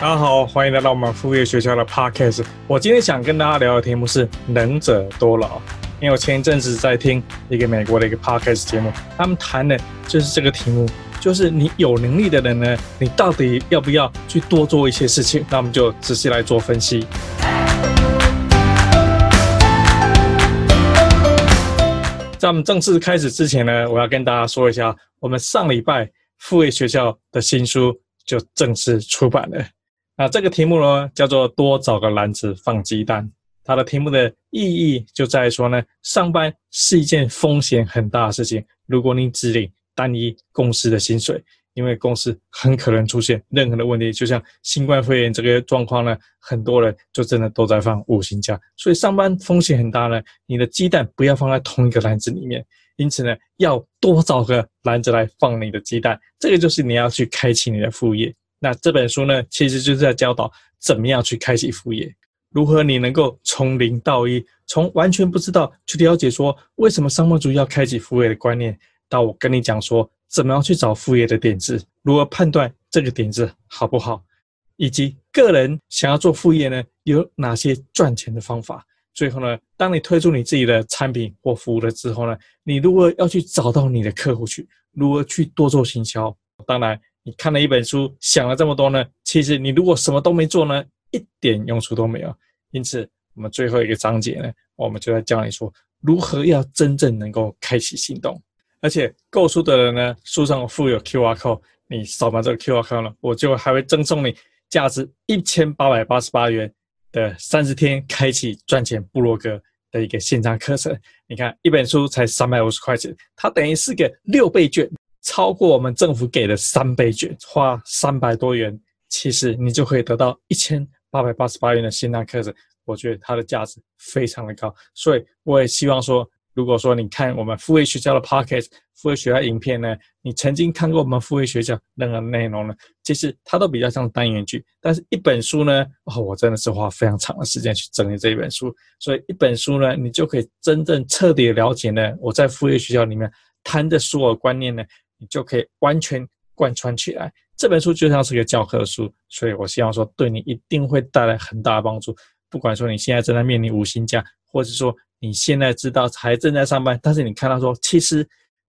大家好，欢迎来到我们副业学校的 Podcast。我今天想跟大家聊的题目是“能者多劳”。因为我前一阵子在听一个美国的一个 Podcast 节目，他们谈的就是这个题目，就是你有能力的人呢，你到底要不要去多做一些事情？那我们就仔细来做分析。在我们正式开始之前呢，我要跟大家说一下，我们上礼拜副业学校的新书就正式出版了。那这个题目呢，叫做“多找个篮子放鸡蛋”。它的题目的意义就在于说呢，上班是一件风险很大的事情。如果你只领单一公司的薪水，因为公司很可能出现任何的问题，就像新冠肺炎这个状况呢，很多人就真的都在放五星假，所以上班风险很大呢。你的鸡蛋不要放在同一个篮子里面，因此呢，要多找个篮子来放你的鸡蛋。这个就是你要去开启你的副业。那这本书呢，其实就是在教导怎么样去开启副业，如何你能够从零到一，从完全不知道去了解说为什么上班族要开启副业的观念，到我跟你讲说。怎么样去找副业的点子？如何判断这个点子好不好？以及个人想要做副业呢，有哪些赚钱的方法？最后呢，当你推出你自己的产品或服务了之后呢，你如果要去找到你的客户去，如何去多做行销？当然，你看了一本书，想了这么多呢，其实你如果什么都没做呢，一点用处都没有。因此，我们最后一个章节呢，我们就在教你说，如何要真正能够开启行动。而且购书的人呢，书上附有 QR code，你扫描这个 QR code 呢，我就还会赠送你价值一千八百八十八元的三十天开启赚钱部落格的一个线上课程。你看，一本书才三百五十块钱，它等于是个六倍券，超过我们政府给的三倍券，花三百多元，其实你就可以得到一千八百八十八元的线上课程。我觉得它的价值非常的高，所以我也希望说。如果说你看我们副业学校的 podcast、副业学校影片呢，你曾经看过我们副业学校任何内容呢，其实它都比较像单元剧。但是一本书呢，哦，我真的是花非常长的时间去整理这一本书，所以一本书呢，你就可以真正彻底了解呢，我在副业学校里面谈的所有观念呢，你就可以完全贯穿起来。这本书就像是一个教科书，所以我希望说对你一定会带来很大的帮助。不管说你现在正在面临无薪假，或者说。你现在知道还正在上班，但是你看到说，其实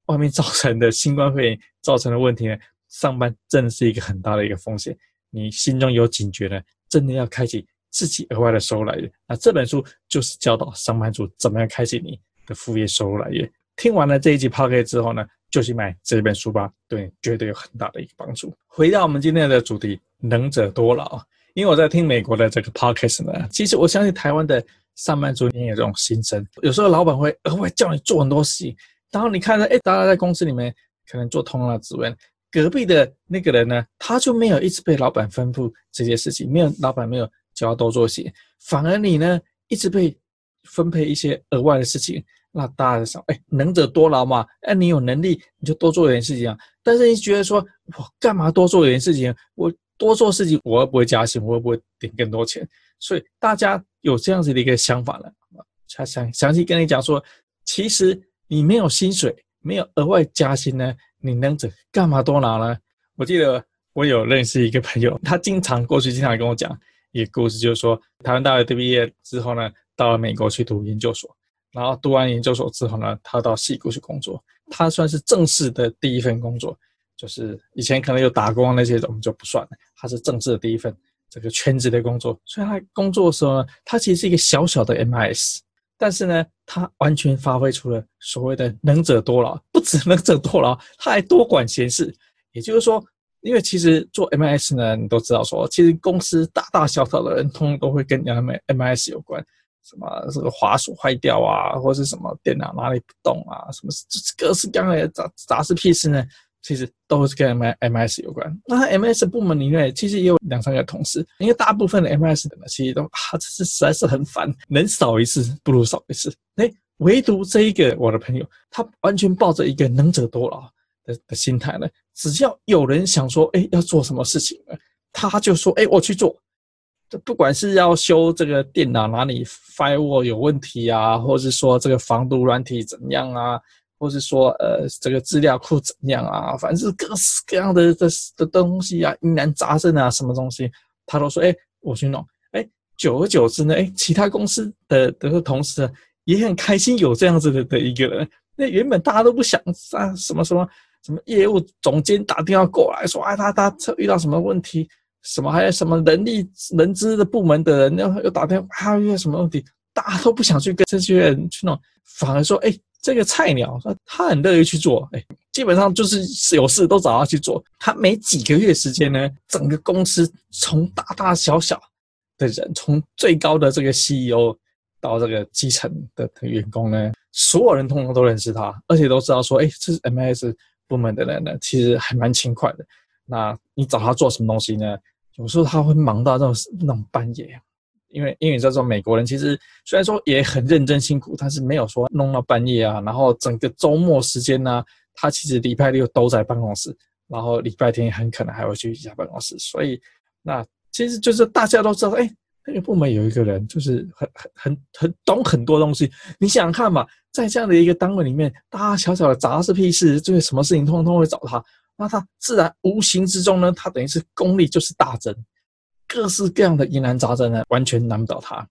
外面造成的新冠肺炎造成的问题呢，上班真的是一个很大的一个风险。你心中有警觉呢，真的要开启自己额外的收入来源。那这本书就是教导上班族怎么样开启你的副业收入来源。听完了这一集 podcast 之后呢，就去买这本书吧，对绝对有很大的一个帮助。回到我们今天的主题，能者多劳。因为我在听美国的这个 podcast 呢，其实我相信台湾的。上班族也有这种心声，有时候老板会额外叫你做很多事情，然后你看到，哎，大家在公司里面可能做同样的职位，隔壁的那个人呢，他就没有一直被老板吩咐这些事情，没有老板没有叫他多做些，反而你呢一直被分配一些额外的事情，那大家想，哎，能者多劳嘛，哎，你有能力你就多做点事情啊，但是你觉得说，我干嘛多做点事情？我多做事情，我又不会加薪，我又不会领更多钱。所以大家有这样子的一个想法了，他详详细跟你讲说，其实你没有薪水，没有额外加薪呢，你能者干嘛多拿呢？我记得我有认识一个朋友，他经常过去经常跟我讲一个故事，就是说台湾大学毕业之后呢，到了美国去读研究所，然后读完研究所之后呢，他到戏谷去工作，他算是正式的第一份工作，就是以前可能有打工那些我们就不算了，他是正式的第一份。这个全职的工作，所以他工作的时候呢，他其实是一个小小的 MIS，但是呢，他完全发挥出了所谓的能者多劳，不止能者多劳，他还多管闲事。也就是说，因为其实做 MIS 呢，你都知道说，其实公司大大小小的人，通通都会跟 MIS 有关，什么这个滑鼠坏掉啊，或是什么电脑哪里不动啊，什么各式各样的杂杂事屁事呢？其实都是跟 M M S 有关。那 M S 部门里面其实也有两三个同事，因为大部分的 M S 的呢，其实都啊，这是实在是很烦，能少一次不如少一次。哎，唯独这一个我的朋友，他完全抱着一个能者多劳的的心态呢。只要有人想说，哎，要做什么事情呢，他就说，哎，我去做。这不管是要修这个电脑哪里 firewall 有问题啊，或是说这个防毒软体怎样啊。或是说，呃，这个资料库怎样啊？反正各式各样的的的东西啊，疑难杂症啊，什么东西，他都说，哎，我去弄，哎，久而久之呢，哎，其他公司的的同事也很开心有这样子的的一个人。那原本大家都不想啊，什么什么什么业务总监打电话过来说，哎，他他遇到什么问题，什么还有什么人力人资的部门的人又又打电话，啊，遇到什么问题，大家都不想去跟这些人去弄，反而说，哎。这个菜鸟，他很乐意去做，哎，基本上就是有事都找他去做。他没几个月时间呢，整个公司从大大小小的人，从最高的这个 CEO 到这个基层的员工呢，所有人通通都认识他，而且都知道说，哎，这是 MS 部门的人呢，其实还蛮勤快的。那你找他做什么东西呢？有时候他会忙到那种那种半夜。因为因为你知道，美国人其实虽然说也很认真辛苦，但是没有说弄到半夜啊。然后整个周末时间呢、他其实礼拜六都在办公室，然后礼拜天很可能还会去一下办公室。所以那其实就是大家都知道，哎，那个部门有一个人就是很很很很懂很多东西。你想想看嘛，在这样的一个单位里面，大大小小的杂事屁事，就是什么事情通通会找他，那他自然无形之中呢，他等于是功力就是大增。各式各样的疑难杂症呢，完全难不倒他。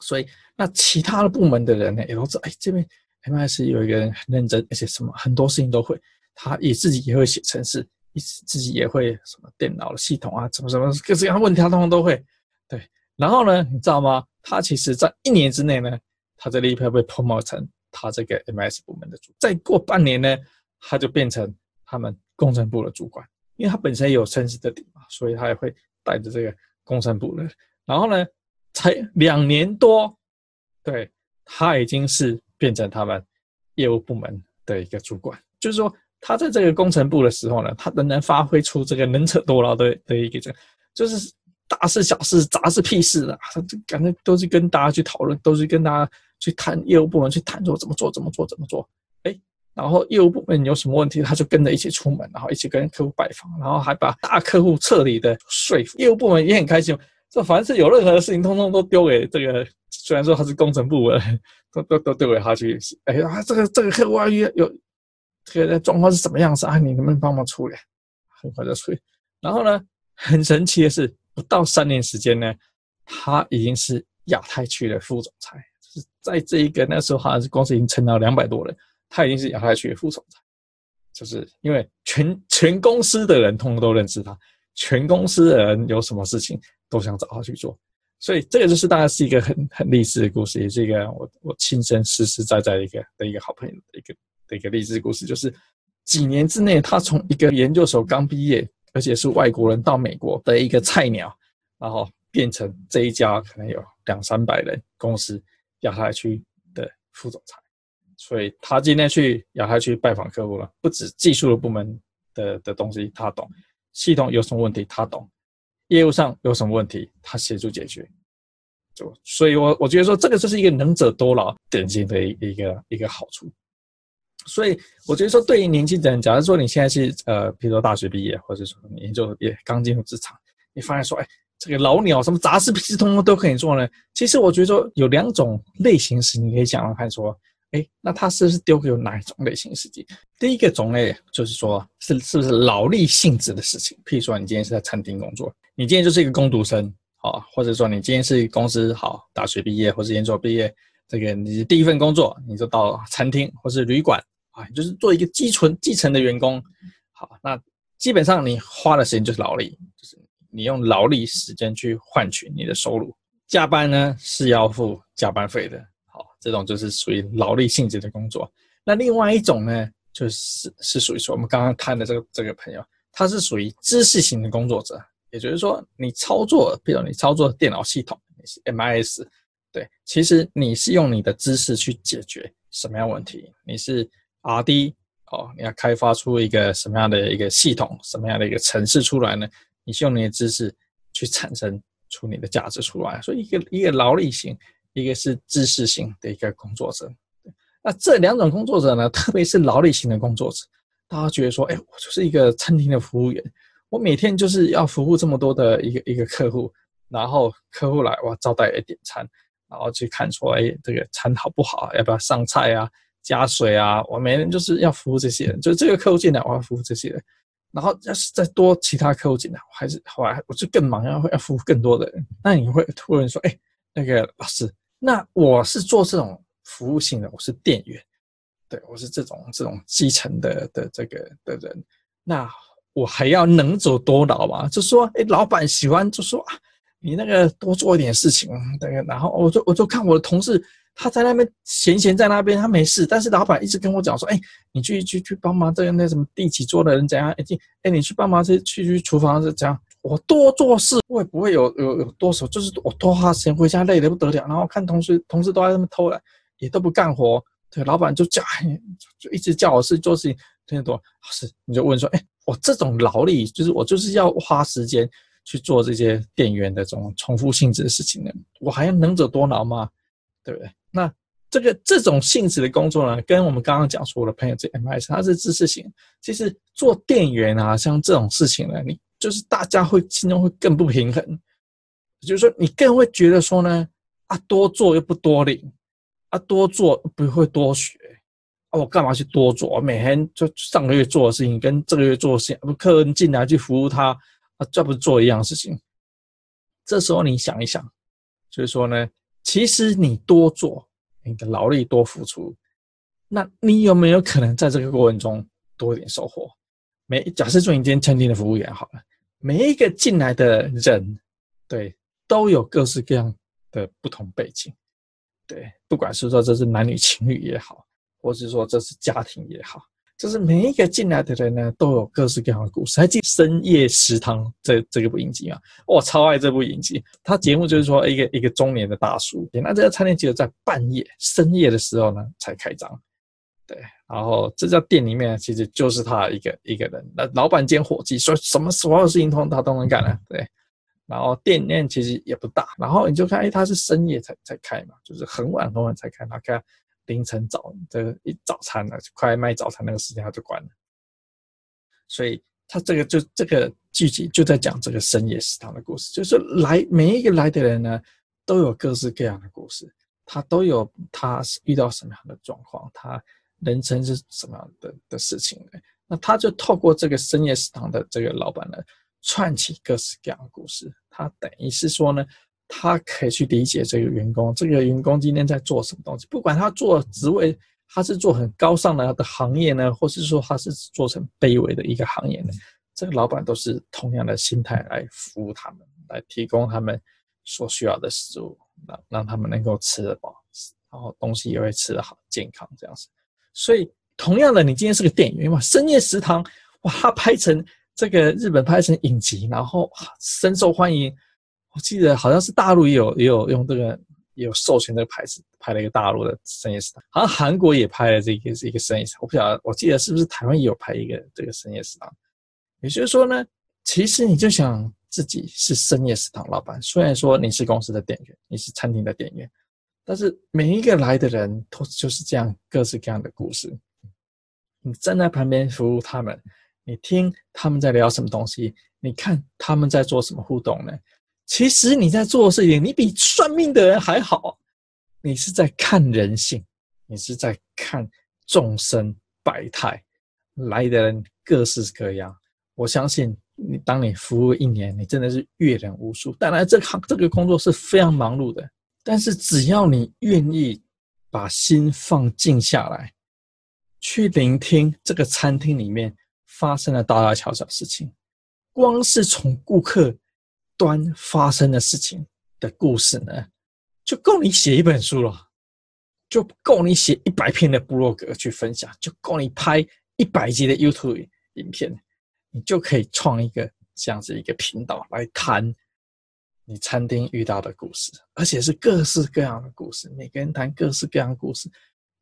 所以，那其他的部门的人呢，也都知道，哎，这边 M S 有一个人很认真，而且什么很多事情都会，他也自己也会写程式，自己也会什么电脑的系统啊，什么什么各式各样问题，他通通都会。对，然后呢，你知道吗？他其实在一年之内呢，他就立刻被 promote 成他这个 M S 部门的主。再过半年呢，他就变成他们工程部的主管，因为他本身也有程式的底嘛，所以他也会。带着这个工程部的，然后呢，才两年多，对，他已经是变成他们业务部门的一个主管。就是说，他在这个工程部的时候呢，他仍然发挥出这个能者多劳的的一个这，就是大事小事杂事屁事的，他就感觉都是跟大家去讨论，都是跟大家去谈业务部门去谈说怎么做怎么做怎么做。然后业务部门有什么问题，他就跟着一起出门，然后一起跟客户拜访，然后还把大客户彻底的说服。业务部门也很开心，这凡是有任何的事情，通通都丢给这个。虽然说他是工程部门，都 都都丢给他去。哎呀，这个这个客户啊，有这个状况是什么样子啊？你能不能帮忙处理？很快就处理。然后呢，很神奇的是，不到三年时间呢，他已经是亚太区的副总裁。就是在这一个那时候，好像是公司已经成了两百多人。他已经是亚太区的副总裁，就是因为全全公司的人通通都认识他，全公司的人有什么事情都想找他去做，所以这个就是大概是一个很很励志的故事，也是一个我我亲身实实在在的一个的一个好朋友的一个的一个励志故事，就是几年之内，他从一个研究所刚毕业，而且是外国人到美国的一个菜鸟，然后变成这一家可能有两三百人公司亚太区的副总裁。所以他今天去亚太区拜访客户了，不止技术的部门的的东西他懂，系统有什么问题他懂，业务上有什么问题他协助解决，就所以我我觉得说这个就是一个能者多劳典型的一个一个好处。所以我觉得说对于年轻人，假如说你现在是呃，比如说大学毕业，或者说你研究毕业刚进入职场，你发现说哎，这个老鸟什么杂事屁事通通都可以做呢？其实我觉得说有两种类型是你可以想想看说。哎，那他是不是丢给有哪一种类型的事情？第一个种类就是说，是是不是劳力性质的事情？譬如说，你今天是在餐厅工作，你今天就是一个工读生，好，或者说你今天是公司好大学毕业或者研究毕业，这个你第一份工作你就到餐厅或是旅馆啊，就是做一个基层基层的员工，好，那基本上你花的时间就是劳力，就是你用劳力时间去换取你的收入，加班呢是要付加班费的。这种就是属于劳力性质的工作。那另外一种呢，就是是属于说我们刚刚谈的这个这个朋友，他是属于知识型的工作者。也就是说，你操作，比如你操作电脑系统，你是 MIS，对，其实你是用你的知识去解决什么样问题？你是 RD 哦，你要开发出一个什么样的一个系统，什么样的一个程式出来呢？你是用你的知识去产生出你的价值出来。所以一个一个劳力型。一个是知识型的一个工作者，那这两种工作者呢，特别是劳力型的工作者，大家觉得说，哎，我就是一个餐厅的服务员，我每天就是要服务这么多的一个一个客户，然后客户来，我招待一点餐，然后去看说，哎，这个餐好不好，要不要上菜啊，加水啊，我每天就是要服务这些人，就这个客户进来，我要服务这些人，然后要是再多其他客户进来，我还是后来我就更忙，要要服务更多的人。那你会突然说，哎，那个老师，那我是做这种服务性的，我是店员，对，我是这种这种基层的的这个的人，那我还要能者多劳嘛？就说，哎，老板喜欢就说啊，你那个多做一点事情，对，然后我就我就看我的同事。他在那边闲闲在那边，他没事。但是老板一直跟我讲说：“哎、你去去去帮忙这个那什么第几桌的人怎样？哎、欸，哎、你去帮忙去去去厨房是怎样？我多做事，我也不会有有有多少，就是我多花时间回家累得不得了。然后看同事同事都在那边偷懒，也都不干活。对，老板就叫，就一直叫我事做事情，听得多是？你就问说：哎、我这种劳力，就是我就是要花时间去做这些店员的这种重复性质的事情呢？我还要能者多劳吗？对不对？”那这个这种性质的工作呢，跟我们刚刚讲说我的朋友这 M S，他是知识型。其实做店员啊，像这种事情呢，你就是大家会心中会更不平衡，就是说你更会觉得说呢，啊多做又不多领，啊多做不会多学，啊我干嘛去多做？每天就上个月做的事情跟这个月做的事情，不客人进来去服务他，啊这不是做一样的事情？这时候你想一想，就是说呢。其实你多做，你的劳力多付出，那你有没有可能在这个过程中多一点收获？每假设做你今天餐厅的服务员好了，每一个进来的人，对，都有各式各样的不同背景，对，不管是说这是男女情侣也好，或是说这是家庭也好。就是每一个进来的人呢，都有各式各样的故事。还记《深夜食堂》这这个部影集吗？我超爱这部影集。他节目就是说，一个一个中年的大叔，那这家餐厅只有在半夜、深夜的时候呢才开张。对，然后这家店里面其实就是他一个一个人，那老板兼伙计，所以什么所有事情通他都能干了。对，然后店面其实也不大，然后你就看，哎，他是深夜才才开嘛，就是很晚很晚才开，他开。凌晨早这个一早餐了，快卖早餐那个时间他就关了，所以他这个就这个剧集就在讲这个深夜食堂的故事，就是来每一个来的人呢，都有各式各样的故事，他都有他遇到什么样的状况，他人生是什么样的的事情呢？那他就透过这个深夜食堂的这个老板呢，串起各式各样的故事，他等于是说呢。他可以去理解这个员工，这个员工今天在做什么东西，不管他做职位，他是做很高尚的的行业呢，或是说他是做成卑微的一个行业呢，这个老板都是同样的心态来服务他们，来提供他们所需要的食物，让让他们能够吃得饱，然后东西也会吃得好，健康这样子。所以，同样的，你今天是个店员嘛，深夜食堂，哇，他拍成这个日本拍成影集，然后深受欢迎。我记得好像是大陆也有也有用这个也有授权这个牌子拍了一个大陆的深夜食堂，好像韩国也拍了这个是一个深夜食堂，我不晓得，我记得是不是台湾也有拍一个这个深夜食堂。也就是说呢，其实你就想自己是深夜食堂老板，虽然说你是公司的店员，你是餐厅的店员，但是每一个来的人都就是这样各式各样的故事。你站在旁边服务他们，你听他们在聊什么东西，你看他们在做什么互动呢？其实你在做事情，你比算命的人还好。你是在看人性，你是在看众生百态，来的人各式各样。我相信你，当你服务一年，你真的是阅人无数。当然，这行这个工作是非常忙碌的，但是只要你愿意把心放静下来，去聆听这个餐厅里面发生的大大小小事情，光是从顾客。端发生的事情的故事呢，就够你写一本书了，就够你写一百篇的部落格去分享，就够你拍一百集的 YouTube 影片，你就可以创一个这样子一个频道来谈你餐厅遇到的故事，而且是各式各样的故事，每个人谈各式各样的故事，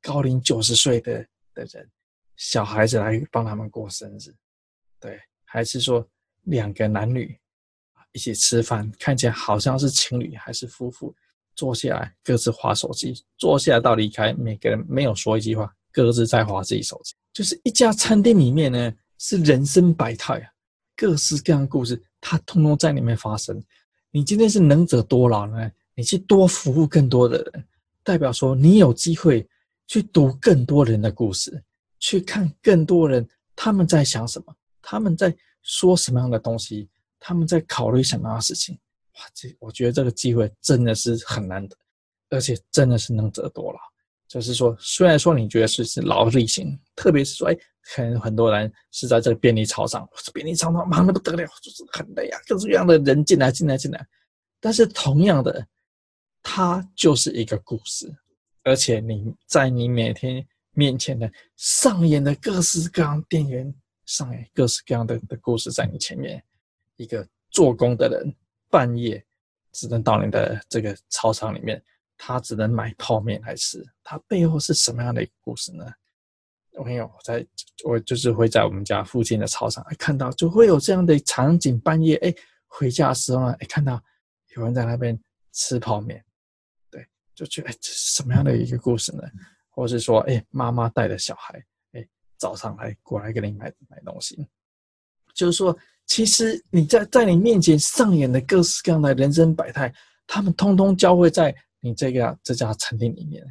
高龄九十岁的的人，小孩子来帮他们过生日，对，还是说两个男女。一起吃饭，看起来好像是情侣还是夫妇，坐下来各自滑手机，坐下来到离开，每个人没有说一句话，各自在滑自己手机。就是一家餐厅里面呢，是人生百态啊，各式各样的故事，它通通在里面发生。你今天是能者多劳呢，你去多服务更多的人，代表说你有机会去读更多人的故事，去看更多人他们在想什么，他们在说什么样的东西，他们在考虑什么样的事情。哇，这我觉得这个机会真的是很难得，而且真的是能者多劳。就是说，虽然说你觉得是是劳力型，特别是说，哎，可能很多人是在这个便利超商，便利超商忙得不得了，就是很累啊，各式各样的人进来进来进来。但是同样的，它就是一个故事，而且你在你每天面前的上演的各式各样店员上演各式各样的的故事，在你前面，一个做工的人半夜只能到你的这个超商里面。他只能买泡面来吃，他背后是什么样的一个故事呢？我朋友在，我就是会在我们家附近的操场，哎，看到就会有这样的场景，半夜哎回家的时候呢，哎看到有人在那边吃泡面，对，就觉得哎这是什么样的一个故事呢？或是说哎妈妈带着小孩，哎早上来过来给你买买东西，就是说其实你在在你面前上演的各式各样的人生百态，他们通通交汇在。你这个这家餐厅里面，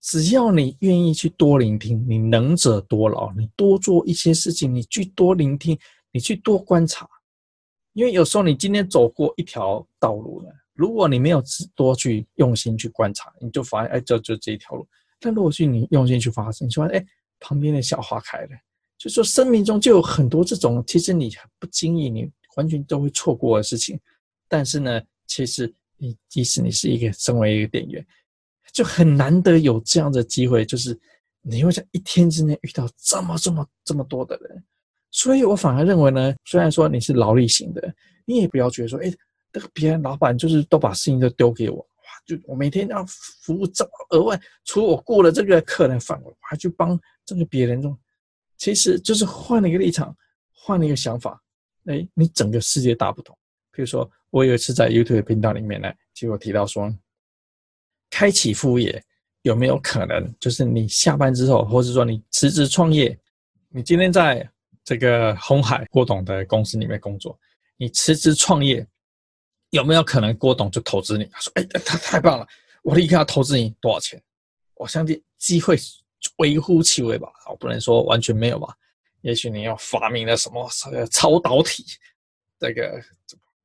只要你愿意去多聆听，你能者多劳，你多做一些事情，你去多聆听，你去多观察，因为有时候你今天走过一条道路呢，如果你没有多去用心去观察，你就发现哎，就就这一条路。但如果去你用心去发现，你说哎，旁边的小花开了，就说生命中就有很多这种，其实你不经意，你完全都会错过的事情。但是呢，其实。你即使你是一个身为一个店员，就很难得有这样的机会，就是你会在一天之内遇到这么这么这么多的人，所以我反而认为呢，虽然说你是劳力型的，你也不要觉得说，哎，这个别人老板就是都把事情都丢给我，哇，就我每天要服务这么额外，除了我顾了这个客人范围，我还去帮这个别人，其实就是换了一个立场，换了一个想法，哎，你整个世界大不同。比如说。我有一次在 YouTube 频道里面呢，就有提到说，开启副业有没有可能，就是你下班之后，或者说你辞职创业，你今天在这个红海郭董的公司里面工作，你辞职创业，有没有可能郭董就投资你？他说：“哎，他太棒了，我立刻要投资你多少钱？”我相信机会微乎其微吧，我不能说完全没有吧。也许你要发明了什么超导体，这个。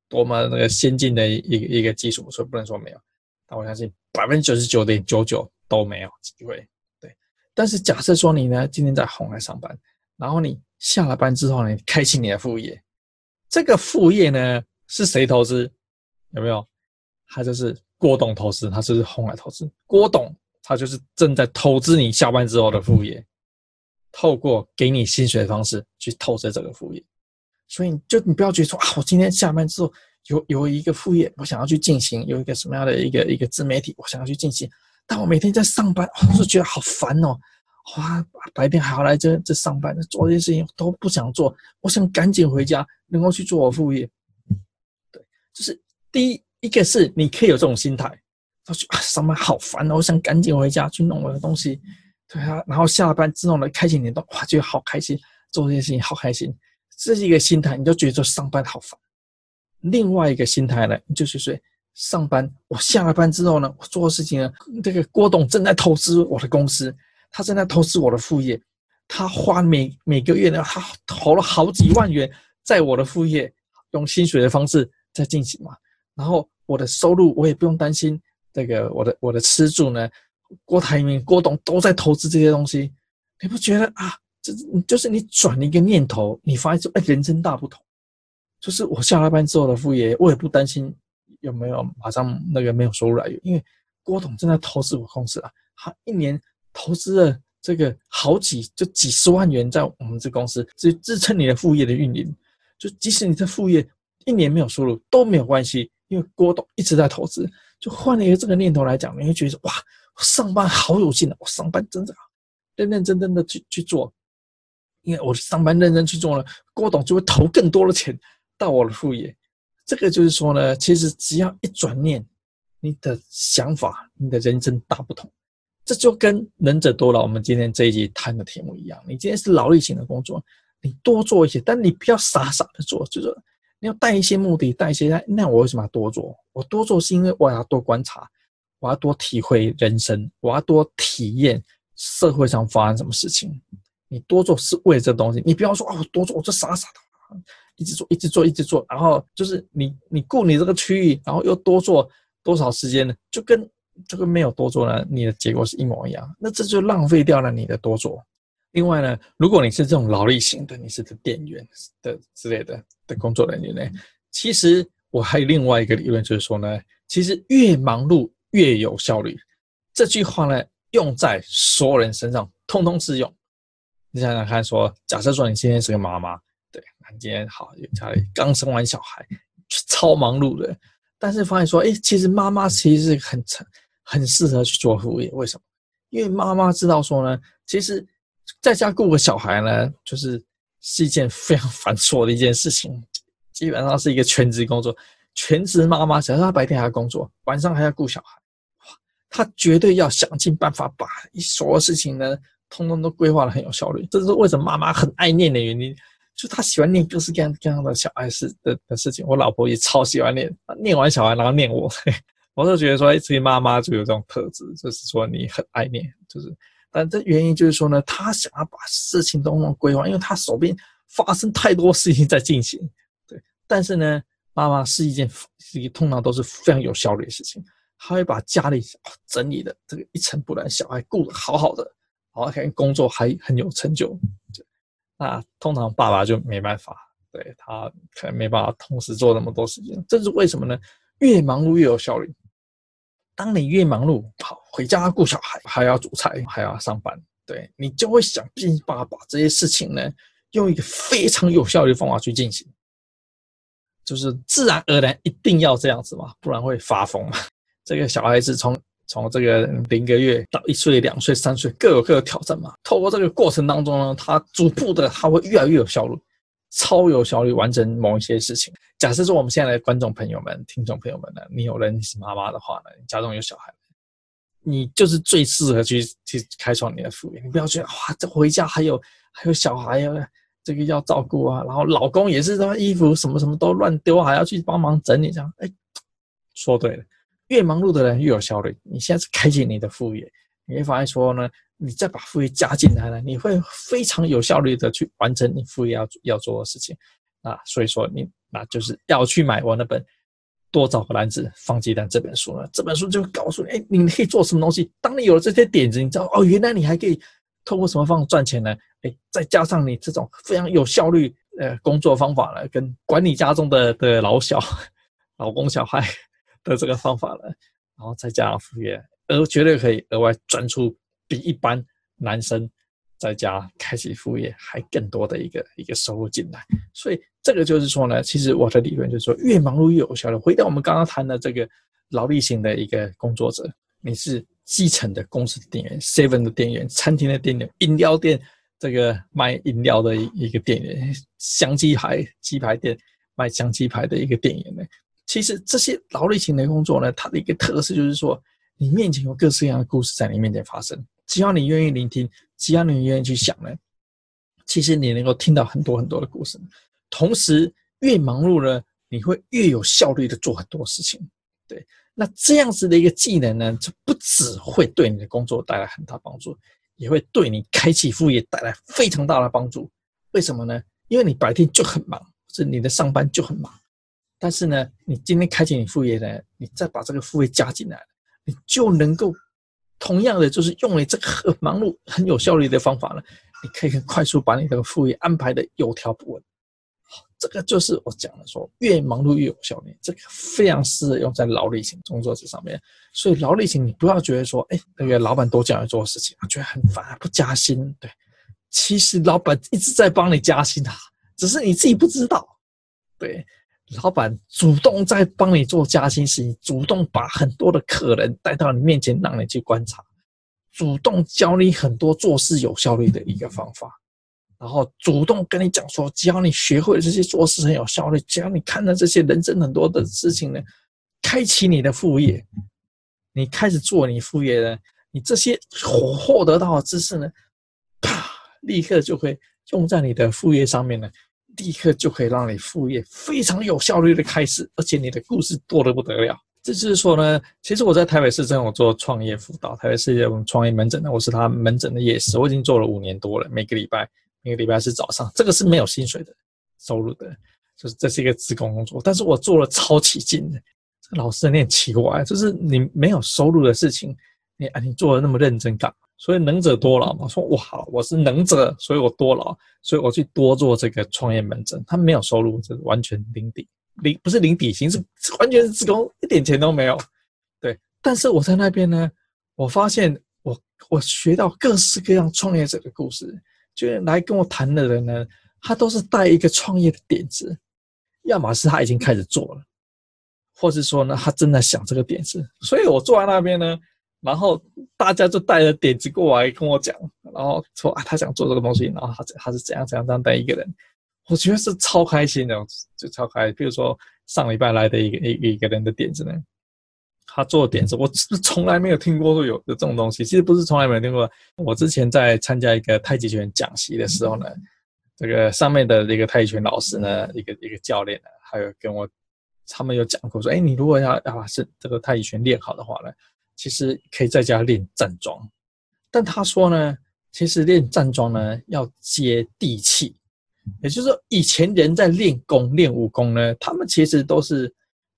多么那个先进的一个一个技术，所以不能说没有，但我相信百分之九十九点九九都没有机会。对，但是假设说你呢，今天在红海上班，然后你下了班之后呢，你开启你的副业，这个副业呢是谁投资？有没有？他就是郭董投资，他就是红海投资。郭董他就是正在投资你下班之后的副业，透过给你薪水的方式去投资这个副业。所以就你不要觉得说啊，我今天下班之后有有一个副业，我想要去进行，有一个什么样的一个一个自媒体，我想要去进行，但我每天在上班，我就觉得好烦哦，哇，白天还要来这这上班，做这些事情都不想做，我想赶紧回家，能够去做我副业。对，就是第一一个是你可以有这种心态，他说啊上班好烦哦，我想赶紧回家去弄我的东西，对啊，然后下了班之后呢，开启你的哇，觉得好开心，做这些事情好开心。这是一个心态，你就觉得上班好烦。另外一个心态呢，就是说上班，我下了班之后呢，我做事情呢，这个郭董正在投资我的公司，他正在投资我的副业，他花每每个月呢，他投了好几万元在我的副业，用薪水的方式在进行嘛。然后我的收入我也不用担心，这个我的我的吃住呢，郭台铭郭董都在投资这些东西，你不觉得啊？就是你转了一个念头，你发现说，哎，人生大不同。就是我下了班之后的副业，我也不担心有没有马上那个没有收入来源，因为郭董正在投资我公司啊，他一年投资了这个好几就几十万元在我们这公司，支支撑你的副业的运营。就即使你的副业一年没有收入都没有关系，因为郭董一直在投资。就换了一个这个念头来讲，你会觉得哇，我上班好有劲啊，我上班真的认认真真的去去做。因为我上班认真去做了，郭董就会投更多的钱到我的副业。这个就是说呢，其实只要一转念，你的想法，你的人生大不同。这就跟能者多劳，我们今天这一集谈的题目一样。你今天是劳力型的工作，你多做一些，但你不要傻傻的做，就是你要带一些目的，带一些。那我为什么要多做？我多做是因为我要多观察，我要多体会人生，我要多体验社会上发生什么事情。你多做是为了这东西，你不要说啊，我多做，我就傻傻的，一直做，一直做，一直做，然后就是你你顾你这个区域，然后又多做多少时间呢？就跟这个没有多做呢，你的结果是一模一样。那这就浪费掉了你的多做。另外呢，如果你是这种劳力型的，你是的店员的之类的的工作人员呢，其实我还有另外一个理论，就是说呢，其实越忙碌越有效率。这句话呢，用在所有人身上，通通适用。你想想看，说，假设说你今天是个妈妈，对，你今天好，家里刚生完小孩，超忙碌的，但是发现说，哎，其实妈妈其实是很很适合去做副业，为什么？因为妈妈知道说呢，其实在家顾个小孩呢，就是是一件非常繁琐的一件事情，基本上是一个全职工作，全职妈妈，假设她白天还要工作，晚上还要顾小孩，她绝对要想尽办法把所有事情呢。通通都规划的很有效率，这是为什么妈妈很爱念的原因。就她喜欢念各式各样各样的小孩事的的事情。我老婆也超喜欢念，念完小孩然后念我，我就觉得说，哎，这些妈妈就有这种特质，就是说你很爱念，就是。但这原因就是说呢，她想要把事情都弄规划，因为她手边发生太多事情在进行。对，但是呢，妈妈是一件是一通常都是非常有效率的事情，她会把家里整理的这个一尘不染，小孩顾得好好的。而且工作还很有成就，那通常爸爸就没办法，对，他可能没办法同时做那么多事情。这是为什么呢？越忙碌越有效率。当你越忙碌，好，回家顾小孩，还要煮菜，还要上班，对，你就会想尽办法把这些事情呢，用一个非常有效率的方法去进行，就是自然而然一定要这样子嘛，不然会发疯嘛。这个小孩子从。从这个零个月到一岁、两岁、三岁，各有各的挑战嘛。透过这个过程当中呢，他逐步的他会越来越有效率，超有效率完成某一些事情。假设说我们现在的观众朋友们、听众朋友们呢，你有人是妈妈的话呢，家中有小孩，你就是最适合去去开创你的副业。你不要觉得哇，这回家还有还有小孩呀，这个要照顾啊，然后老公也是他衣服什么什么都乱丢，还要去帮忙整理这样。哎，说对了。越忙碌的人越有效率。你现在是开启你的副业，你会发现说呢，你再把副业加进来了，你会非常有效率的去完成你副业要要做的事情啊。所以说你那就是要去买我那本《多找个篮子放鸡蛋》这本书了。这本书就告诉你，哎，你可以做什么东西。当你有了这些点子，你知道哦，原来你还可以通过什么方法赚钱呢？哎，再加上你这种非常有效率呃工作方法呢，跟管理家中的的老小、老公、小孩。的这个方法了，然后再加副业，而绝对可以额外赚出比一般男生在家开启副业还更多的一个一个收入进来。所以这个就是说呢，其实我的理论就是说，越忙碌越有效率。回到我们刚刚谈的这个劳力型的一个工作者，你是基层的公司的店员、seven 的店员、餐厅的店员、饮料店这个卖饮料的一个店员、香鸡排鸡排店卖香鸡排的一个店员呢。其实这些劳力型的工作呢，它的一个特色就是说，你面前有各式各样的故事在你面前发生。只要你愿意聆听，只要你愿意去想呢，其实你能够听到很多很多的故事。同时，越忙碌呢，你会越有效率的做很多事情。对，那这样子的一个技能呢，就不只会对你的工作带来很大帮助，也会对你开启副业带来非常大的帮助。为什么呢？因为你白天就很忙，是你的上班就很忙。但是呢，你今天开启你副业呢，你再把这个副业加进来，你就能够同样的就是用你这个很忙碌、很有效率的方法呢，你可以很快速把你的副业安排的有条不紊。这个就是我讲的说，越忙碌越有效率，这个非常适合用在劳力型工作者上面。所以劳力型，你不要觉得说，哎，那个老板多叫你做事情，我觉得很烦，不加薪。对，其实老板一直在帮你加薪啊，只是你自己不知道。对。老板主动在帮你做加薪事情，主动把很多的客人带到你面前，让你去观察，主动教你很多做事有效率的一个方法，然后主动跟你讲说，只要你学会了这些做事很有效率，只要你看到这些人生很多的事情呢，开启你的副业，你开始做你副业呢，你这些获获得到的知识呢，啪，立刻就会用在你的副业上面呢。立刻就可以让你副业非常有效率的开始，而且你的故事多得不得了。这就是说呢，其实我在台北市政府做创业辅导，台北市有创业门诊的，我是他门诊的夜师，我已经做了五年多了。每个礼拜，每个礼拜是早上，这个是没有薪水的，收入的，就是这是一个职工工作，但是我做了超起劲的。这个老师有点奇怪，就是你没有收入的事情，你啊你做的那么认真干嘛？所以能者多劳嘛，说哇，我是能者，所以我多劳，所以我去多做这个创业门诊。他没有收入，这是完全零底，零不是零底薪，是完全是志工，一点钱都没有。对，但是我在那边呢，我发现我我学到各式各样创业者的故事，就来跟我谈的人呢，他都是带一个创业的点子，要么是他已经开始做了，或是说呢，他正在想这个点子。所以我坐在那边呢。然后大家就带着点子过来跟我讲，然后说啊，他想做这个东西，然后他他是怎样怎样这样带一个人，我觉得是超开心的，就超开心。比如说上礼拜来的一个一一个人的点子呢，他做的点子我是从来没有听过说有有这种东西，其实不是从来没有听过。我之前在参加一个太极拳讲习的时候呢，这个上面的一个太极拳老师呢，一个一个教练呢，还有跟我他们有讲过说，哎，你如果要要把是这个太极拳练好的话呢。其实可以在家练站桩，但他说呢，其实练站桩呢要接地气，也就是说，以前人在练功练武功呢，他们其实都是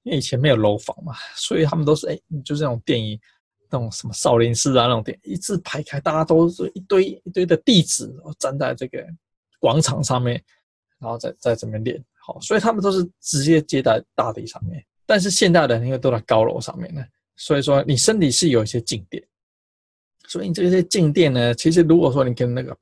因为以前没有楼房嘛，所以他们都是哎，就是那种电影那种什么少林寺啊那种电影，一字排开，大家都是一堆一堆的弟子站在这个广场上面，然后在在这边练，好，所以他们都是直接接在大地上面。但是现代人因为都在高楼上面呢。所以说，你身体是有一些静电，所以你这些静电呢，其实如果说你跟那个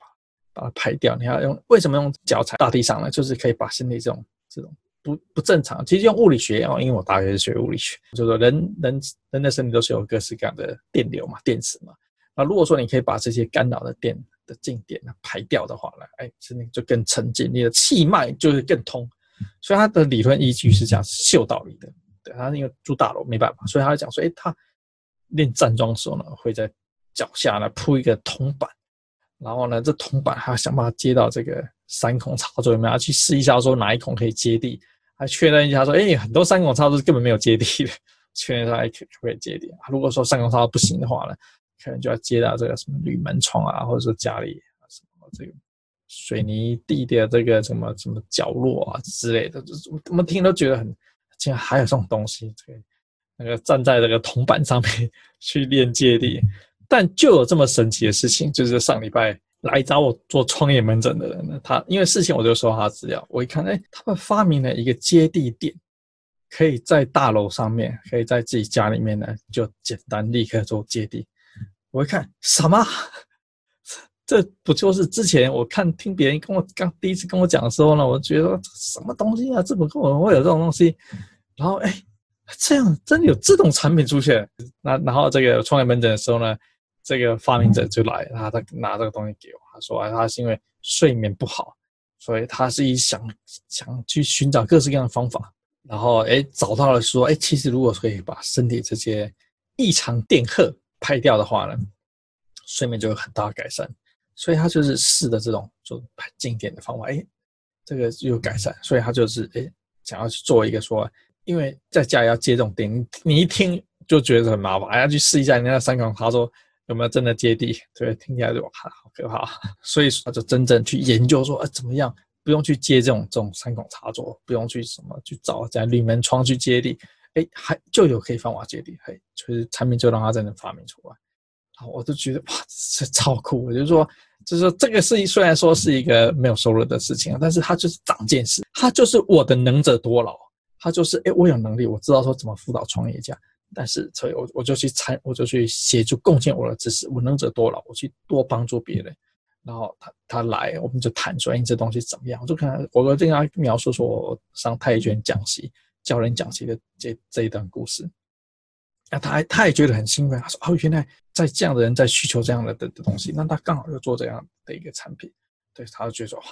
把它排掉，你要用为什么用脚踩大地上呢？就是可以把身体这种这种不不正常，其实用物理学哦，因为我大学是学物理学，就是说人人人的身体都是有各式各样的电流嘛，电磁嘛。那如果说你可以把这些干扰的电的静电呢排掉的话呢，哎，身体就更沉静，你的气脉就是更通。所以它的理论依据是这样，是嗅道理的。他因为住大楼没办法，所以他讲说：“哎，他练站桩的时候呢，会在脚下呢铺一个铜板，然后呢，这铜板还要想办法接到这个三孔插座里面，要去试一下说哪一孔可以接地，还确认一下说：哎，很多三孔插座是根本没有接地的，确认说哎可不可以接地。如果说三孔插座不行的话呢，可能就要接到这个什么铝门窗啊，或者说家里啊什么这个水泥地的这个什么什么角落啊之类的，我们听都觉得很。”竟然还有这种东西，对，那个站在这个铜板上面 去练接地，但就有这么神奇的事情，就是上礼拜来找我做创业门诊的人呢，他因为事情我就收他资料，我一看，哎，他们发明了一个接地垫，可以在大楼上面，可以在自己家里面呢，就简单立刻做接地。我一看，什么？这不就是之前我看听别人跟我刚第一次跟我讲的时候呢，我觉得什么东西啊，怎么可能会有这种东西？然后哎，这样真的有这种产品出现？那然后这个创业门诊的时候呢，这个发明者就来，然后他拿这个东西给我，他说啊，他是因为睡眠不好，所以他是一想想去寻找各式各样的方法，然后哎找到了说，哎，其实如果可以把身体这些异常电荷排掉的话呢，睡眠就有很大的改善。所以他就是试的这种就经典的方法，哎，这个有改善，所以他就是哎想要去做一个说，因为在家里要接这种电，你一听就觉得很麻烦，还要去试一下人家三孔，他说有没有真的接地，对，听起来就哇好可怕，所以他就真正去研究说，啊怎么样不用去接这种这种三孔插座，不用去什么去找在铝门窗去接地，哎，还就有可以方法接地，嘿，就是产品就让他真的发明出来，啊我都觉得哇这超酷，我就说。就是说，这个事情虽然说是一个没有收入的事情，但是它就是长见识，它就是我的能者多劳，它就是哎，我有能力，我知道说怎么辅导创业家，但是所以我我就去参，我就去协助贡献我的知识，我能者多劳，我去多帮助别人，然后他他来，我们就谈说，哎，这东西怎么样？我就看我跟他描述说我上太极拳讲习、教人讲习的这这一段故事。那他还他也觉得很兴奋，他说：“哦，原来在这样的人在需求这样的的的东西，那他刚好又做这样的一个产品。”对，他就觉得说：“哇，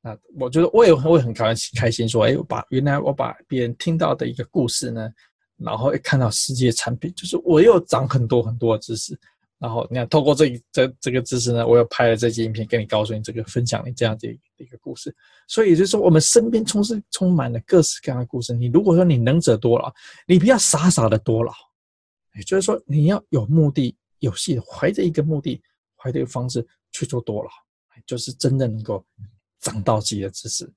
那我觉得我也我也很开心开心，说，哎，我把原来我把别人听到的一个故事呢，然后一看到实际的产品，就是我又长很多很多的知识。然后你看，透过这这这个知识呢，我又拍了这集影片，跟你告诉你这个分享你这样的一个故事。所以就是说，我们身边充是充满了各式各样的故事。你如果说你能者多劳，你不要傻傻的多劳。”也就是说，你要有目的、有戏，怀着一个目的，怀着一个方式去做多劳，就是真的能够长到自己的知识，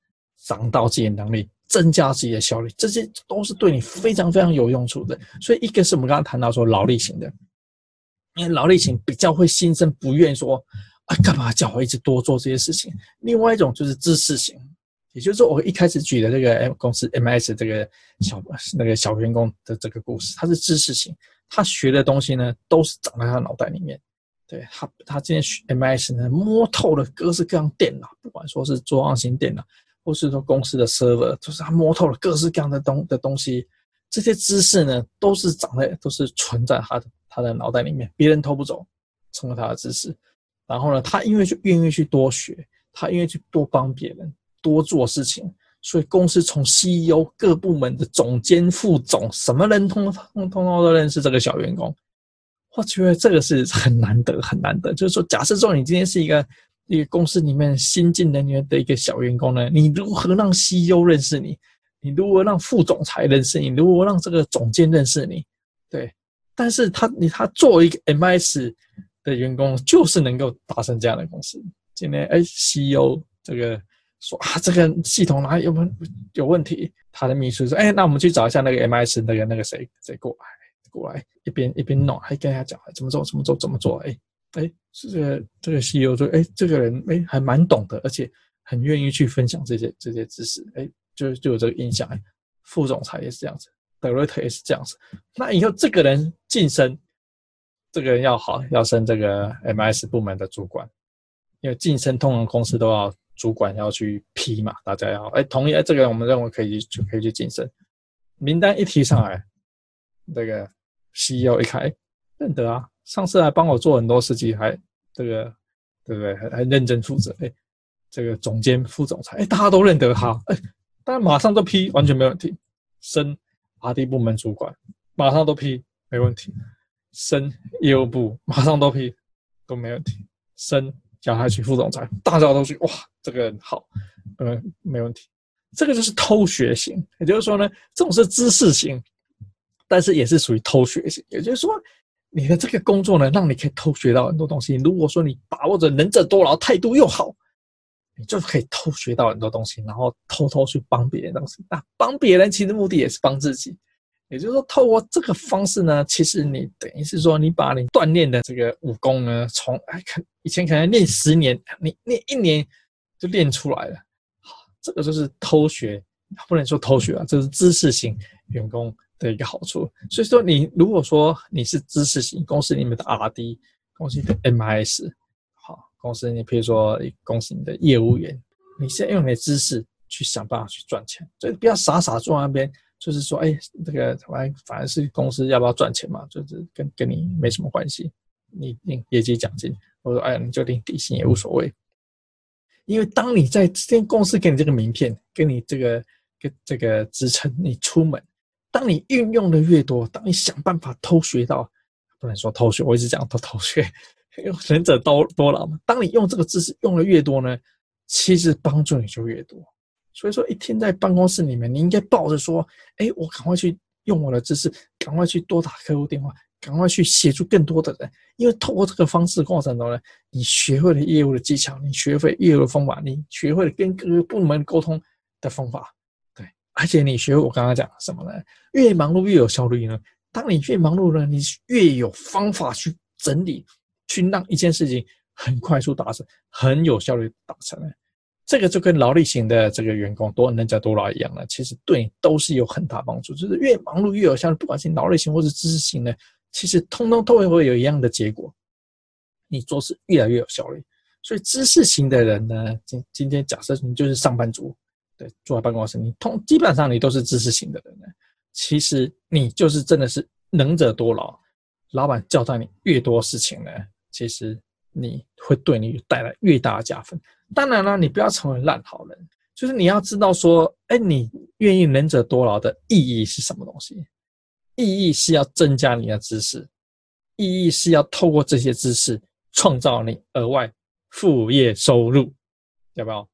长到自己的能力，增加自己的效率，这些都是对你非常非常有用处的。所以，一个是我们刚刚谈到说劳力型的，因为劳力型比较会心生不愿，说啊，干嘛叫我一直多做这些事情？另外一种就是知识型，也就是说，我一开始举的这个 M 公司 MS 这个小那个小员工的这个故事，他是知识型，他学的东西呢，都是长在他脑袋里面。对他，他今天学 MIS 呢，摸透了各式各样电脑，不管说是桌上型电脑，或是说公司的 server，就是他摸透了各式各样的东的东西。这些知识呢，都是长在，都是存在他的他的脑袋里面，别人偷不走，成为他的知识。然后呢，他因为就愿意去多学，他愿意去多帮别人，多做事情，所以公司从 CEO 各部门的总监、副总，什么人通通通通都认识这个小员工。我觉得这个是很难得，很难得。就是说，假设说你今天是一个一个公司里面新进人员的一个小员工呢，你如何让 CEO 认识你？你如何让副总裁认识你？如何让这个总监认识你？对，但是他你他作为一个 MS 的员工，就是能够达成这样的公司。今天哎，CEO 这个说啊，这个系统哪里有问有问题？他的秘书说，哎，那我们去找一下那个 MIS 那个那个谁谁过来。过来一边一边弄，还跟他讲怎么做怎么做怎么做。哎哎，这个这个 CEO 说，哎，这个人哎还蛮懂的，而且很愿意去分享这些这些知识。哎，就就有这个印象。副总裁也是这样子，德瑞特也是这样子。那以后这个人晋升，这个人要好，要升这个 MIS 部门的主管，因为晋升通常公司都要主管要去批嘛，大家要哎同意，哎这个我们认为可以就可以去晋升。名单一提上来，这个。CEO 一看，哎，认得啊，上次还帮我做很多事情，还这个对不对？还还认真负责。哎，这个总监、副总裁，哎，大家都认得他，哎，大家马上都批，完全没问题。升 RD 部门主管，马上都批，没问题。升业务部，马上都批，都没问题。升叫他去副总裁，大家都去，哇，这个好，嗯，没问题。这个就是偷学型，也就是说呢，这种是知识型。但是也是属于偷学型，也就是说，你的这个工作呢，让你可以偷学到很多东西。如果说你把握着能者多劳，态度又好，你就可以偷学到很多东西，然后偷偷去帮别人东西。那帮别人其实目的也是帮自己。也就是说，透过这个方式呢，其实你等于是说，你把你锻炼的这个武功呢，从哎可以前可能练十年，你练一年就练出来了。好，这个就是偷学，不能说偷学啊，这是知识型员工的一个好处，所以说你如果说你是知识型公司里面的 RD，公司的 MIS，好，公司你比如说公司里的业务员，你先用你的知识去想办法去赚钱，所以不要傻傻坐在那边，就是说，哎，这个反反正是公司要不要赚钱嘛，就是跟跟你没什么关系，你领业绩奖金，我说，哎，你就领底薪也无所谓，因为当你在这间公司给你这个名片，给你这个跟这个职称，你出门。当你运用的越多，当你想办法偷学到，不能说偷学，我一直讲偷偷学，能者多多劳嘛。当你用这个知识用的越多呢，其实帮助你就越多。所以说，一天在办公室里面，你应该抱着说：“哎，我赶快去用我的知识，赶快去多打客户电话，赶快去协助更多的人。”因为透过这个方式过程中呢，你学会了业务的技巧，你学会业务的方法，你学会了跟各个部门沟通的方法。对而且你学会我刚刚讲什么呢？越忙碌越有效率呢？当你越忙碌呢，你越有方法去整理，去让一件事情很快速达成，很有效率达成呢。这个就跟劳力型的这个员工多能者多劳一样了，其实对你都是有很大帮助。就是越忙碌越有效率，不管是劳力型或是知识型的，其实通通都会会有一样的结果。你做事越来越有效率。所以知识型的人呢，今今天假设你就是上班族。对，坐在办公室，你通基本上你都是知识型的人呢。其实你就是真的是能者多劳，老板交代你越多事情呢，其实你会对你带来越大的加分。当然了，你不要成为烂好人，就是你要知道说，哎，你愿意能者多劳的意义是什么东西？意义是要增加你的知识，意义是要透过这些知识创造你额外副业收入，要不要？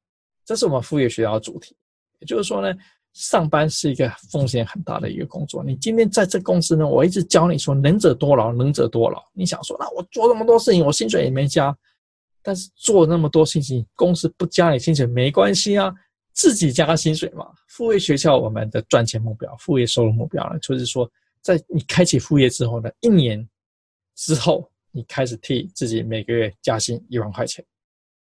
这是我们副业学校的主题，也就是说呢，上班是一个风险很大的一个工作。你今天在这公司呢，我一直教你说“能者多劳，能者多劳”。你想说，那我做那么多事情，我薪水也没加，但是做那么多事情，公司不加你薪水没关系啊，自己加薪水嘛。副业学校我们的赚钱目标、副业收入目标呢，就是说，在你开启副业之后呢，一年之后，你开始替自己每个月加薪一万块钱。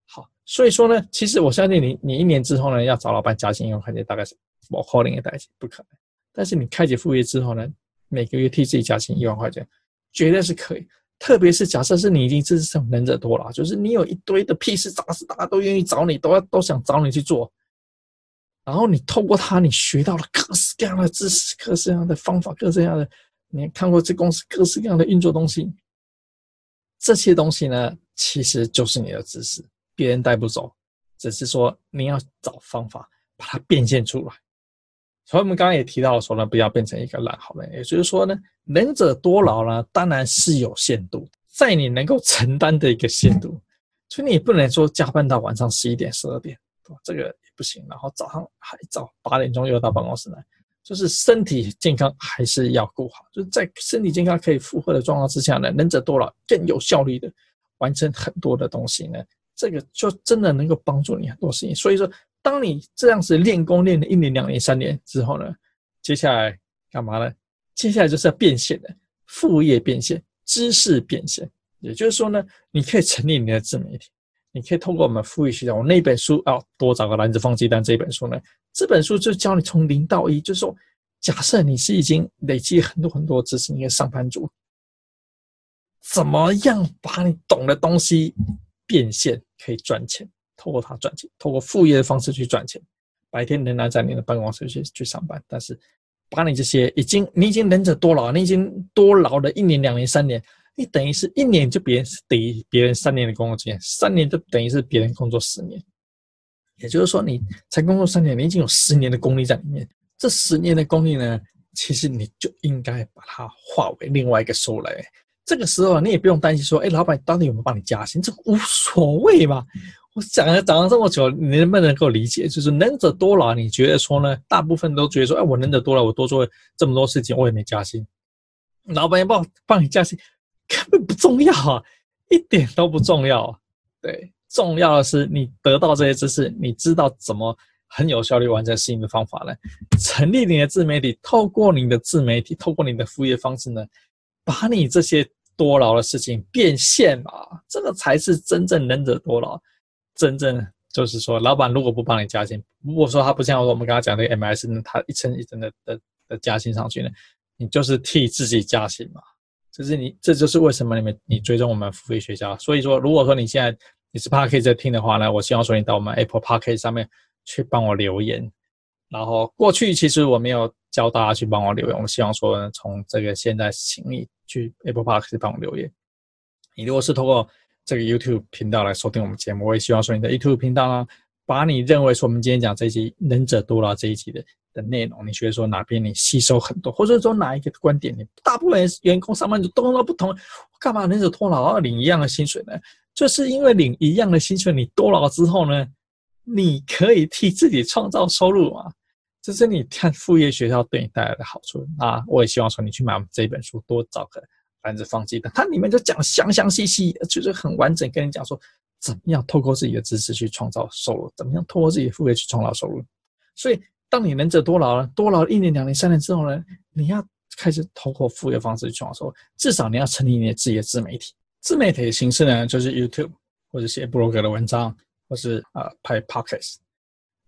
好，所以说呢，其实我相信你，你一年之后呢，要找老板加薪一万块钱，大概是不可能的代志，不可能。但是你开启副业之后呢，每个月替自己加薪一万块钱，绝对是可以。特别是假设是你已经真是能者多了，就是你有一堆的屁事杂事，大家都愿意找你，都要都想找你去做。然后你透过它，你学到了各式各样的知识，各式各样的方法，各式各样的，你看过这公司各式各样的运作东西。这些东西呢，其实就是你的知识，别人带不走，只是说你要找方法把它变现出来。所以我们刚刚也提到说呢，不要变成一个懒好人。也就是说呢，能者多劳呢，当然是有限度，在你能够承担的一个限度。所以你不能说加班到晚上十一点、十二点，这个也不行。然后早上还早八点钟又到办公室来，就是身体健康还是要顾好。就是在身体健康可以负荷的状况之下呢，能者多劳，更有效率的完成很多的东西呢，这个就真的能够帮助你很多事情。所以说。当你这样子练功练了一年、两年、三年之后呢，接下来干嘛呢？接下来就是要变现的，副业变现、知识变现。也就是说呢，你可以成立你的自媒体，你可以通过我们副业学校，我那本书啊，多找个篮子放鸡蛋这本书呢，这本书就教你从零到一，就是说，假设你是已经累积很多很多知识，你的上班族，怎么样把你懂的东西变现，可以赚钱。透过它赚钱，透过副业的方式去赚钱。白天仍然在你的办公室去去上班，但是把你这些已经你已经能者多劳，你已经多劳了一年、两年、三年，你等于是一年就别人等于别人三年的工作经验，三年就等于是别人工作十年。也就是说，你才工作三年，你已经有十年的功力在里面。这十年的功力呢，其实你就应该把它化为另外一个收入来源。这个时候你也不用担心说，哎，老板到底有没有帮你加薪？这无所谓嘛。我讲了讲了这么久，你能不能够理解？就是能者多劳，你觉得说呢？大部分都觉得说，哎，我能者多劳，我多做这么多事情，我也没加薪。老板也帮帮你加薪，根本不重要啊，一点都不重要。对，重要的是你得到这些知识，你知道怎么很有效率完成事情的方法呢？成立你的自媒体，透过你的自媒体，透过你的副业方式呢，把你这些多劳的事情变现嘛，这个才是真正能者多劳。真正就是说，老板如果不帮你加薪，如果说他不像我们刚刚讲的 M S 呢，他一层一层的的的加薪上去呢，你就是替自己加薪嘛。这是你，这就是为什么你们你追踪我们付费学校。所以说，如果说你现在你是 Podcast 在听的话呢，我希望说你到我们 Apple Podcast 上面去帮我留言。然后过去其实我没有教大家去帮我留言，我希望说呢，从这个现在请你去 Apple Podcast 帮我留言。你如果是通过这个 YouTube 频道来收听我们节目，我也希望说你的 YouTube 频道呢，把你认为说我们今天讲这一集能者多劳这一集的的内容，你觉得说哪边你吸收很多，或者说哪一个观点你大部分员工上班族都都不同，我干嘛能者多劳要领一样的薪水呢？就是因为领一样的薪水，你多劳之后呢，你可以替自己创造收入嘛，这是你看副业学校对你带来的好处啊！我也希望说你去买我们这一本书，多找个。篮子放弃的，它里面就讲详详细细，就是很完整，跟你讲说怎么样透过自己的知识去创造收入，怎么样透过自己的副业去创造收入。所以，当你能者多劳了，多劳一年、两年、三年之后呢，你要开始透过副业方式去创造收入，至少你要成立你的自己的自媒体。自媒体的形式呢，就是 YouTube 或者写部落格的文章，或是呃拍 Podcast，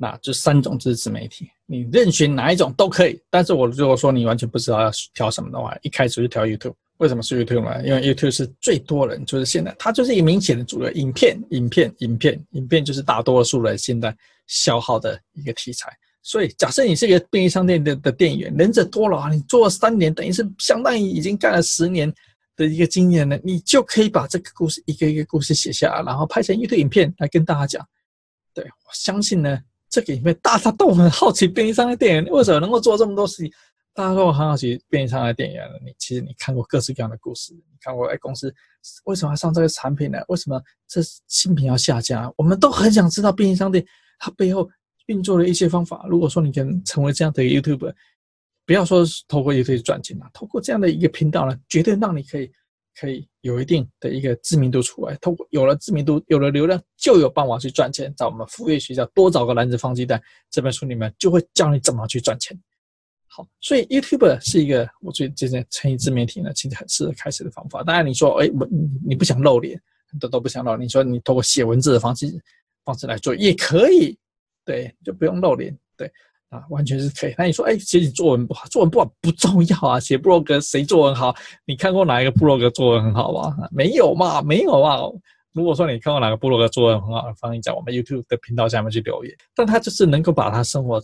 那这三种就是自媒体，你任选哪一种都可以。但是我如果说你完全不知道要挑什么的话，一开始就挑 YouTube。为什么是 YouTube 呢？因为 YouTube 是最多人，就是现在它就是一个明显的主流，影片、影片、影片、影片就是大多数人现在消耗的一个题材。所以，假设你是一个便利商店的的店员，能者多了啊，你做了三年，等于是相当于已经干了十年的一个经验了，你就可以把这个故事一个一个故事写下来，然后拍成 YouTube 影片来跟大家讲。对，我相信呢，这个影片大家都很好奇，便利商店店员为什么能够做这么多事情。大家都很好奇，便利商店店员，你其实你看过各式各样的故事，你看过哎公司为什么要上这个产品呢？为什么这新品要下架？我们都很想知道便利商店它背后运作的一些方法。如果说你能成为这样的一个 YouTube，不要说透过 YouTube 赚钱了，透过这样的一个频道呢，绝对让你可以可以有一定的一个知名度出来，透过有了知名度，有了流量，就有办法去赚钱。在我们副业学校多找个篮子放鸡蛋这本书里面，就会教你怎么去赚钱。好，所以 YouTube 是一个我觉得这些成立自媒体呢，其实很适合开始的方法。当然你说，哎，我你不想露脸，很多都不想露。你说你通过写文字的方式方式来做也可以，对，就不用露脸，对。啊，完全是可以。那你说，哎，写你作文不好，作文不好不重要啊。写布洛格谁作文好？你看过哪一个布洛格作文很好吗？没有嘛，没有嘛。如果说你看过哪个布洛格作文很好，欢迎在我们 YouTube 的频道下面去留言。但他就是能够把他生活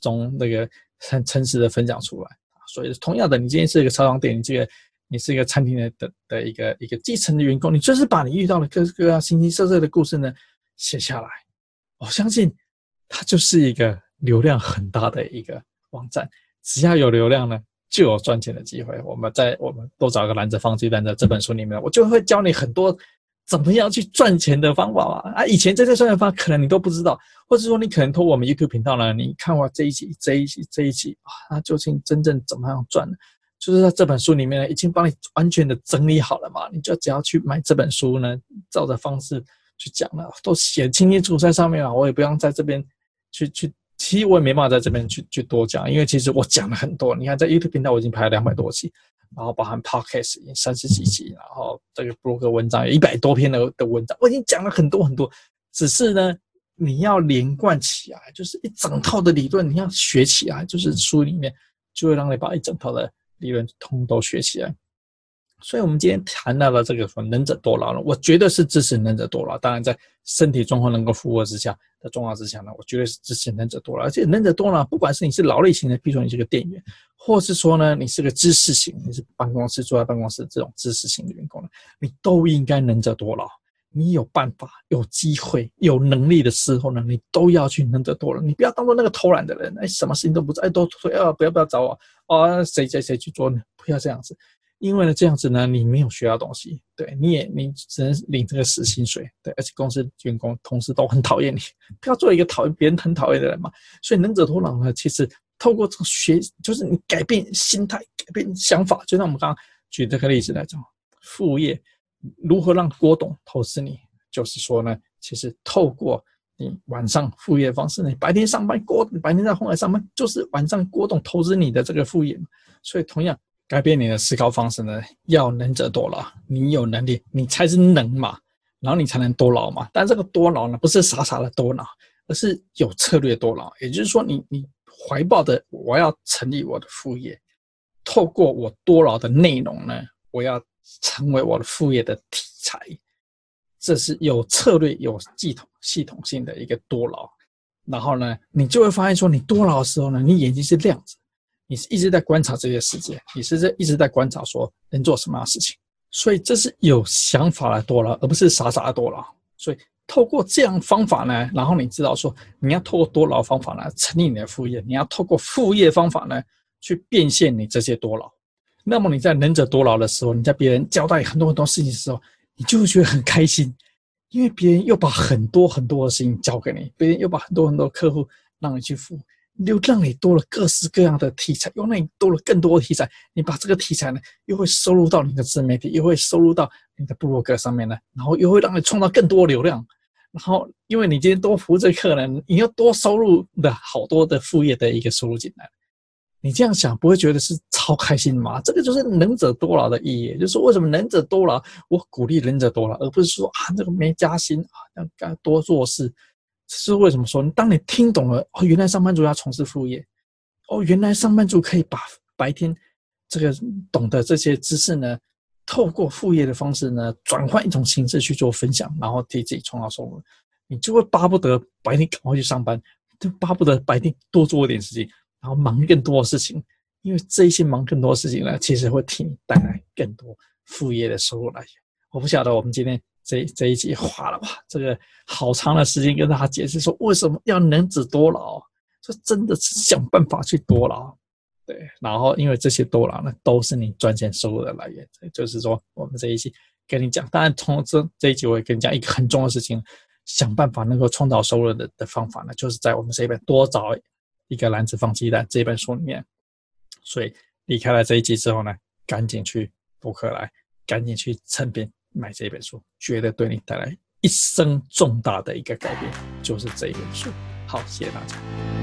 中那个很诚实的分享出来。所以同样的，你今天是一个超商店，你这个你是一个餐厅的的的一个一个基层的员工，你就是把你遇到的各各样形形色色的故事呢写下来。我相信他就是一个。流量很大的一个网站，只要有流量呢，就有赚钱的机会。我们在我们多找个篮子放鸡蛋的这本书里面，我就会教你很多怎么样去赚钱的方法啊。啊，以前这些赚钱方法可能你都不知道，或者说你可能通过我们 YouTube 频道呢，你看完这一集、这一集、这一集啊，那究竟真正怎么样赚呢？就是在这本书里面呢，已经帮你完全的整理好了嘛。你就只要去买这本书呢，照着方式去讲了，都写清清楚楚在上面了。我也不用在这边去去。其实我也没办法在这边去去多讲，因为其实我讲了很多。你看，在 YouTube 频道我已经拍了两百多期，然后包含 Podcast 已经三十几集，然后这个 blog 文章有一百多篇的的文章，我已经讲了很多很多。只是呢，你要连贯起来，就是一整套的理论你要学起来，就是书里面就会让你把一整套的理论通都学起来。所以，我们今天谈到了这个说能者多劳了，我绝对是支持能者多劳。当然，在身体状况能够负荷之下的状况之下呢，我绝对是支持能者多劳。而且，能者多劳，不管是你是劳力型的，比如说你是个店员，或是说呢你是个知识型，你是办公室坐在办公室这种知识型的员工呢，你都应该能者多劳。你有办法、有机会、有能力的时候呢，你都要去能者多劳。你不要当做那个偷懒的人，哎，什么事情都不做，哎，都说要不要不要找我啊？谁谁谁去做呢？不要这样子。因为呢，这样子呢，你没有学到东西，对，你也你只能领这个死薪水，对，而且公司员工同事都很讨厌你，不要做一个讨厌别人很讨厌的人嘛。所以能者多劳呢，其实透过这个学，就是你改变心态、改变想法。就像我们刚刚举这个例子来讲，副业如何让郭董投资你，就是说呢，其实透过你晚上副业方式，你白天上班，郭白天在后台上班，就是晚上郭董投资你的这个副业。所以同样。改变你的思考方式呢，要能者多劳。你有能力，你才是能嘛，然后你才能多劳嘛。但这个多劳呢，不是傻傻的多劳，而是有策略多劳。也就是说你，你怀抱的我要成立我的副业，透过我多劳的内容呢，我要成为我的副业的题材。这是有策略、有系统、系统性的一个多劳。然后呢，你就会发现说，你多劳的时候呢，你眼睛是亮着。你是一直在观察这些世界，你是在一直在观察说能做什么事情，所以这是有想法的多劳，而不是傻傻的多劳。所以透过这样方法呢，然后你知道说你要透过多劳方法呢成立你的副业，你要透过副业方法呢去变现你这些多劳。那么你在能者多劳的时候，你在别人交代很多很多事情的时候，你就会觉得很开心，因为别人又把很多很多的事情交给你，别人又把很多很多客户让你去服务。又让你多了各式各样的题材，又让你多了更多的题材。你把这个题材呢，又会收入到你的自媒体，又会收入到你的部落格上面呢，然后又会让你创造更多流量。然后，因为你今天多服务这客人，你要多收入的好多的副业的一个收入进来。你这样想，不会觉得是超开心吗？这个就是能者多劳的意义，就是为什么能者多劳，我鼓励能者多劳，而不是说啊，这个没加薪啊，要多做事。是为什么说？当你听懂了哦，原来上班族要从事副业，哦，原来上班族可以把白天这个懂得这些知识呢，透过副业的方式呢，转换一种形式去做分享，然后替自己创造收入，你就会巴不得白天赶快去上班，就巴不得白天多做一点事情，然后忙更多的事情，因为这些忙更多的事情呢，其实会替你带来更多副业的收入来源。我不晓得我们今天。这这一集花了哇，这个好长的时间跟大家解释说为什么要能者多劳，说真的是想办法去多劳，对，然后因为这些多劳呢都是你赚钱收入的来源，就是说我们这一期跟你讲，当然从这这一集我也跟你讲一个很重要的事情，想办法能够创造收入的的方法呢，就是在我们这一本多找一个篮子放鸡蛋这本书里面，所以离开了这一集之后呢，赶紧去补课来赶紧去诚品买这本书，绝对对你带来一生重大的一个改变，就是这一本书。好，谢谢大家。